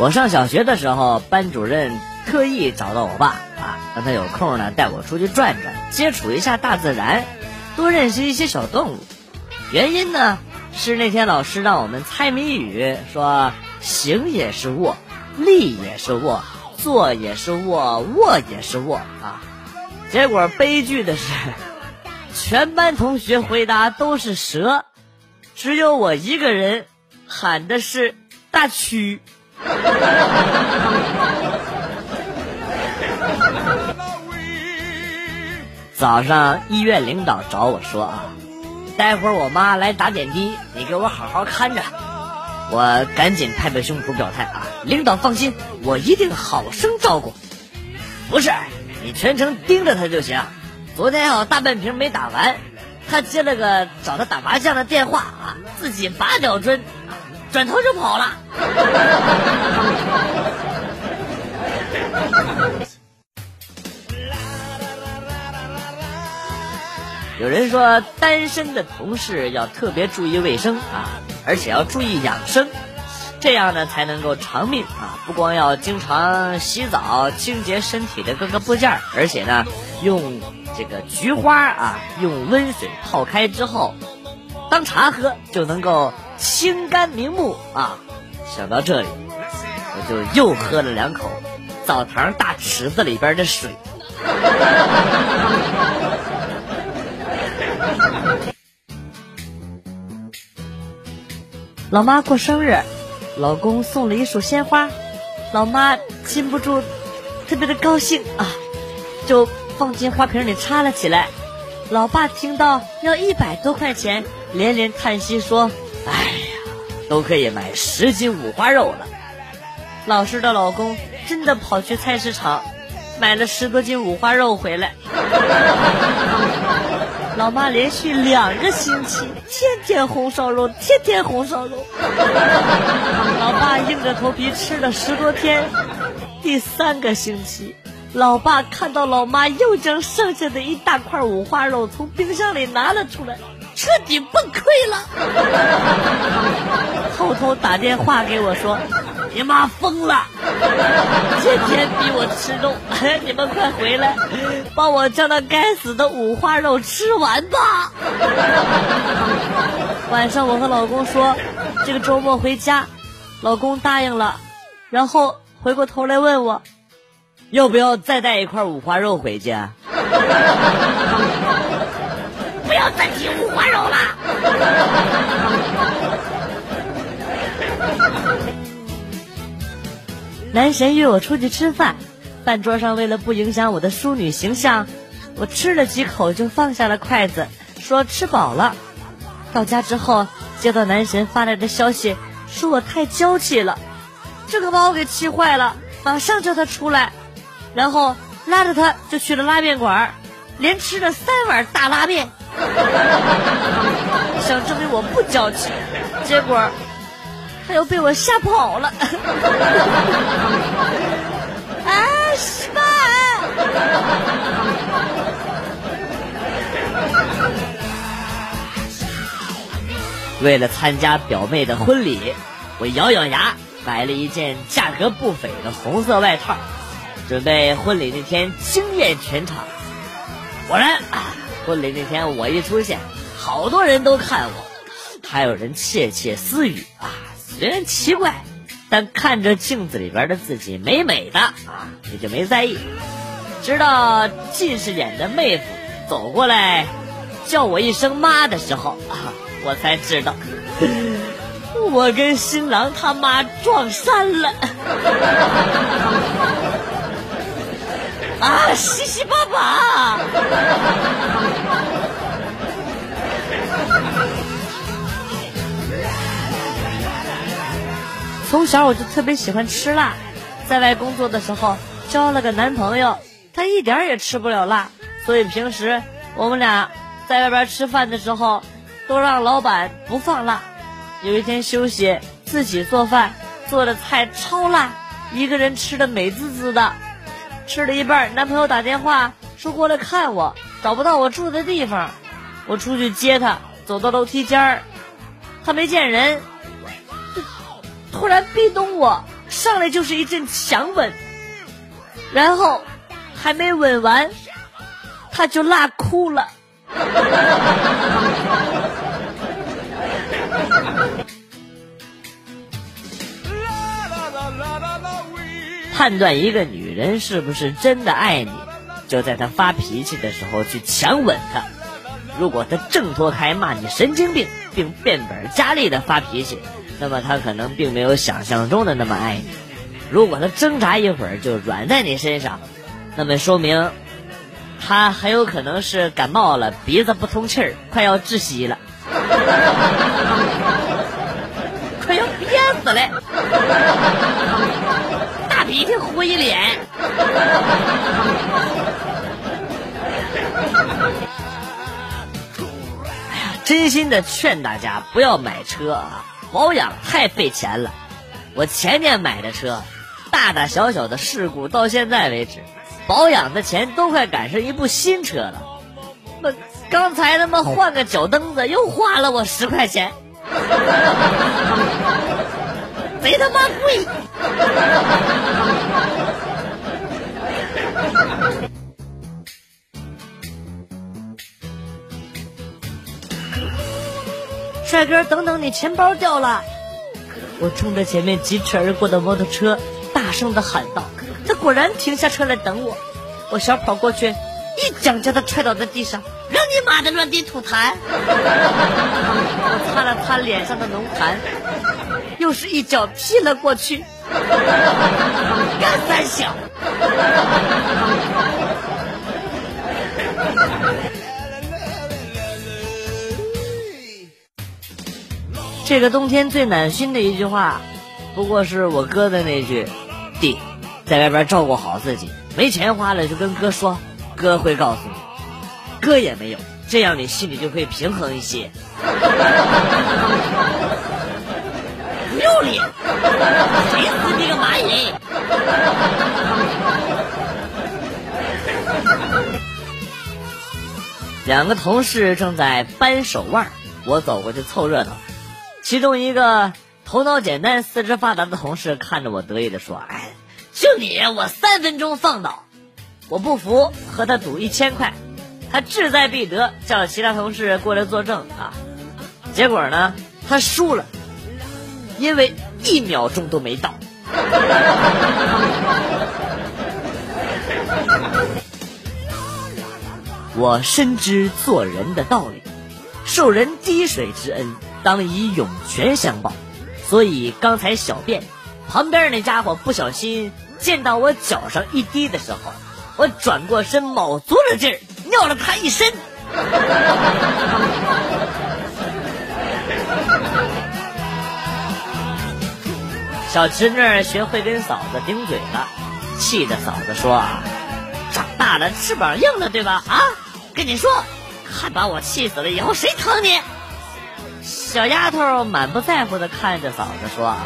我上小学的时候，班主任特意找到我爸啊，让他有空呢带我出去转转，接触一下大自然，多认识一些小动物。原因呢是那天老师让我们猜谜语，说行也是卧，立也是卧，坐也是卧，卧也是卧啊。结果悲剧的是，全班同学回答都是蛇，只有我一个人喊的是大蛆。早上医院领导找我说啊，待会儿我妈来打点滴，你给我好好看着。我赶紧拍拍胸脯表态啊，领导放心，我一定好生照顾。不是，你全程盯着他就行。昨天有大半瓶没打完，他接了个找他打麻将的电话啊，自己拔脚针。转头就跑了。有人说，单身的同事要特别注意卫生啊，而且要注意养生，这样呢才能够长命啊！不光要经常洗澡清洁身体的各个部件，而且呢，用这个菊花啊，用温水泡开之后，当茶喝就能够。清肝明目啊！想到这里，我就又喝了两口澡堂大池子里边的水。老妈过生日，老公送了一束鲜花，老妈禁不住特别的高兴啊，就放进花瓶里插了起来。老爸听到要一百多块钱，连连叹息说。哎呀，都可以买十斤五花肉了。老师的老公真的跑去菜市场买了十多斤五花肉回来。老妈连续两个星期天天红烧肉，天天红烧肉。老爸硬着头皮吃了十多天。第三个星期，老爸看到老妈又将剩下的一大块五花肉从冰箱里拿了出来。彻底崩溃了，偷偷打电话给我说：“你妈疯了，天天逼我吃肉，你们快回来，帮我将那该死的五花肉吃完吧。”晚上我和老公说这个周末回家，老公答应了，然后回过头来问我，要不要再带一块五花肉回去？不要再提五花肉了。男神约我出去吃饭，饭桌上为了不影响我的淑女形象，我吃了几口就放下了筷子，说吃饱了。到家之后，接到男神发来的消息，说我太娇气了，这可把我给气坏了，马上叫他出来，然后拉着他就去了拉面馆，连吃了三碗大拉面。想证明我不娇气，结果他又被我吓跑了。啊，失败！为了参加表妹的婚礼，我咬咬牙买了一件价格不菲的红色外套，准备婚礼那天惊艳全场。果然啊！婚礼那天，我一出现，好多人都看我，还有人窃窃私语啊。虽然奇怪，但看着镜子里边的自己美美的啊，也就没在意。直到近视眼的妹夫走过来叫我一声妈的时候啊，我才知道，我跟新郎他妈撞衫了。啊，西西爸爸！从小我就特别喜欢吃辣，在外工作的时候交了个男朋友，他一点也吃不了辣，所以平时我们俩在外边吃饭的时候都让老板不放辣。有一天休息，自己做饭，做的菜超辣，一个人吃的美滋滋的。吃了一半，男朋友打电话说过来看我，找不到我住的地方，我出去接他，走到楼梯间儿，他没见人，突然壁咚我，上来就是一阵强吻，然后还没吻完，他就辣哭了。判断一个女人是不是真的爱你，就在她发脾气的时候去强吻她。如果她挣脱开骂你神经病，并变本加厉的发脾气，那么她可能并没有想象中的那么爱你。如果她挣扎一会儿就软在你身上，那么说明她很有可能是感冒了，鼻子不通气儿，快要窒息了，快要憋死了。鼻涕糊一脸。哎呀，真心的劝大家不要买车啊，保养太费钱了。我前年买的车，大大小小的事故到现在为止，保养的钱都快赶上一部新车了。那刚才他妈换个脚蹬子又花了我十块钱。贼他妈贵！帅哥，等等，你钱包掉了！我冲着前面疾驰而过的摩托车大声的喊道。他果然停下车来等我。我小跑过去，一脚将他踹倒在地上。让你妈的乱地吐痰！我擦了擦脸上的浓痰。又是一脚踢了过去，干三小。这个冬天最暖心的一句话，不过是我哥的那句：“弟，在外边照顾好自己，没钱花了就跟哥说，哥会告诉你。”哥也没有，这样你心里就会平衡一些。不要脸！谁死你个蚂蚁！两个同事正在扳手腕，我走过去凑热闹。其中一个头脑简单、四肢发达的同事看着我得意的说：“哎，就你，我三分钟放倒。”我不服，和他赌一千块。他志在必得，叫其他同事过来作证啊。结果呢，他输了。因为一秒钟都没到，我深知做人的道理，受人滴水之恩，当以涌泉相报。所以刚才小便，旁边那家伙不小心溅到我脚上一滴的时候，我转过身，卯足了劲儿尿了他一身。小侄女学会跟嫂子顶嘴了，气得嫂子说：“长大了翅膀硬了，对吧？啊，跟你说，看把我气死了，以后谁疼你？”小丫头满不在乎的看着嫂子说：“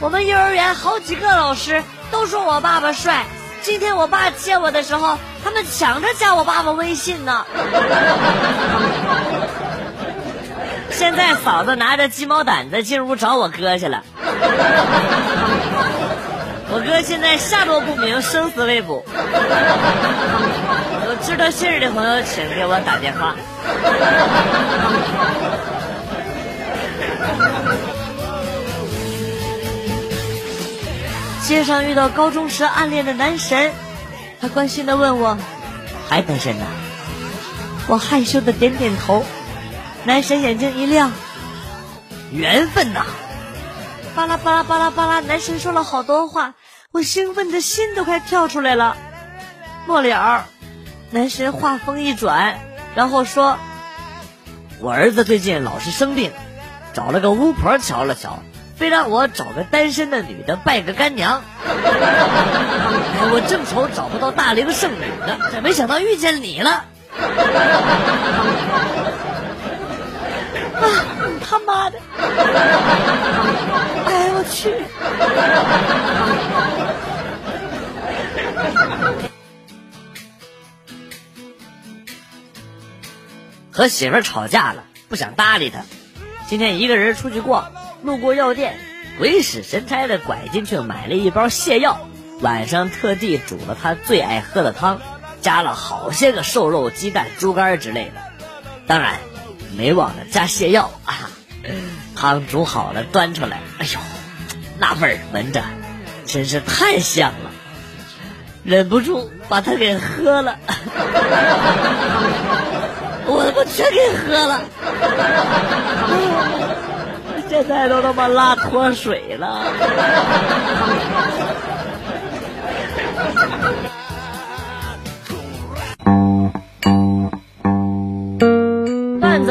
我们幼儿园好几个老师都说我爸爸帅，今天我爸接我的时候，他们抢着加我爸爸微信呢。” 现在嫂子拿着鸡毛掸子进屋找我哥去了，我哥现在下落不明，生死未卜。有知道信儿的朋友，请给我打电话。街上遇到高中时暗恋的男神，他关心的问我：“还单身呢？”我害羞的点点头。男神眼睛一亮，缘分呐！巴拉巴拉巴拉巴拉，男神说了好多话，我兴奋的心都快跳出来了。末了，男神话锋一转，然后说：“我儿子最近老是生病，找了个巫婆瞧了瞧，非让我找个单身的女的拜个干娘。哎，我正愁找不到大龄剩女呢，这没想到遇见你了。”啊！你他妈的！哎，我去！和媳妇吵架了，不想搭理他。今天一个人出去逛，路过药店，鬼使神差的拐进去买了一包泻药，晚上特地煮了他最爱喝的汤，加了好些个瘦肉、鸡蛋、猪肝之类的，当然没忘了加泻药啊。汤煮好了，端出来，哎呦，那味儿闻着真是太香了，忍不住把它给喝了，我他妈全给喝了。现在都他妈拉脱水了。